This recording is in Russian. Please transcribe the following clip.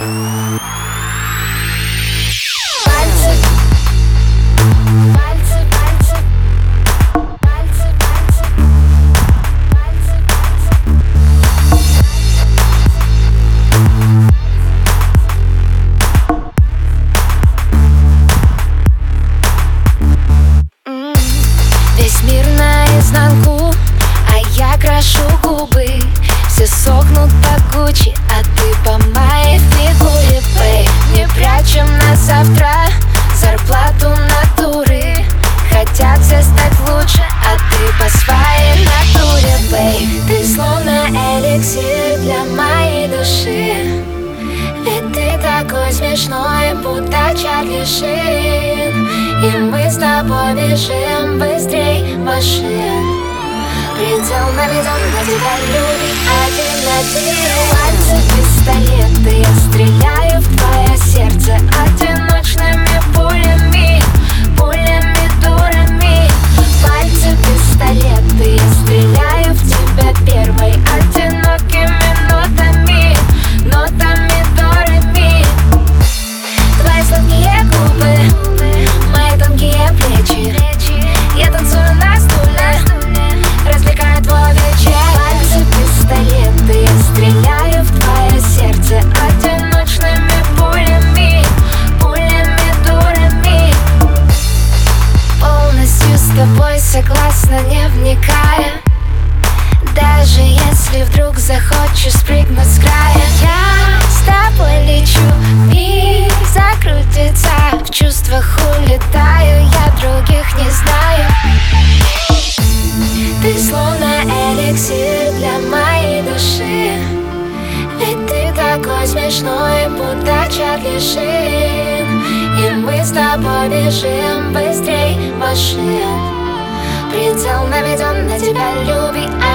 Música сплошной, будто чат-лишин И мы с тобой бежим быстрей машин. Прицел наведен на тебя, люди, один на один. Пальцы пистолеты, я стреляю в твое сердце. эликсир для моей души. Ведь ты такой смешной, будто Чарли Шин И мы с тобой бежим быстрей машин. Прицел наведен на тебя, люби, а